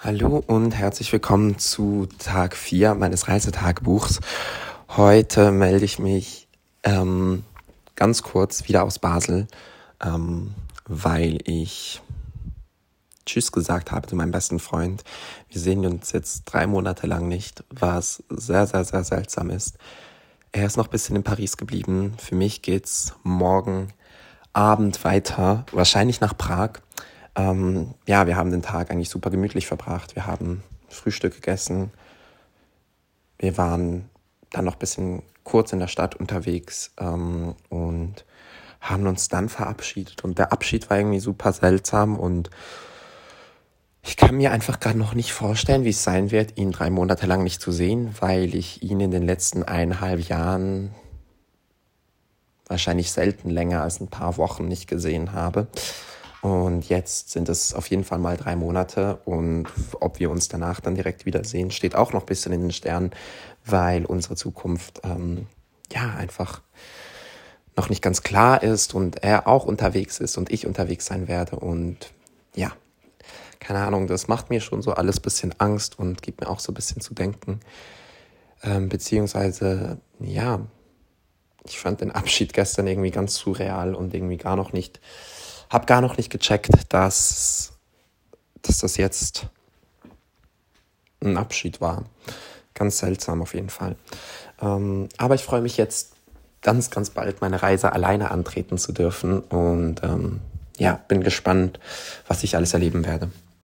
Hallo und herzlich willkommen zu Tag 4 meines Reisetagebuchs. Heute melde ich mich ähm, ganz kurz wieder aus Basel, ähm, weil ich Tschüss gesagt habe zu meinem besten Freund. Wir sehen uns jetzt drei Monate lang nicht, was sehr, sehr, sehr seltsam ist. Er ist noch ein bisschen in Paris geblieben. Für mich geht's morgen Abend weiter, wahrscheinlich nach Prag. Ähm, ja, wir haben den Tag eigentlich super gemütlich verbracht. Wir haben Frühstück gegessen. Wir waren dann noch ein bisschen kurz in der Stadt unterwegs ähm, und haben uns dann verabschiedet. Und der Abschied war irgendwie super seltsam und ich kann mir einfach gerade noch nicht vorstellen, wie es sein wird, ihn drei Monate lang nicht zu sehen, weil ich ihn in den letzten eineinhalb Jahren wahrscheinlich selten länger als ein paar Wochen nicht gesehen habe. Und jetzt sind es auf jeden Fall mal drei Monate und ob wir uns danach dann direkt wiedersehen, steht auch noch ein bisschen in den Sternen, weil unsere Zukunft ähm, ja einfach noch nicht ganz klar ist und er auch unterwegs ist und ich unterwegs sein werde und ja, keine Ahnung, das macht mir schon so alles bisschen Angst und gibt mir auch so ein bisschen zu denken. Ähm, beziehungsweise, ja, ich fand den Abschied gestern irgendwie ganz surreal und irgendwie gar noch nicht hab gar noch nicht gecheckt, dass, dass das jetzt ein Abschied war. Ganz seltsam auf jeden Fall. Ähm, aber ich freue mich jetzt ganz, ganz bald meine Reise alleine antreten zu dürfen und ähm, ja, bin gespannt, was ich alles erleben werde.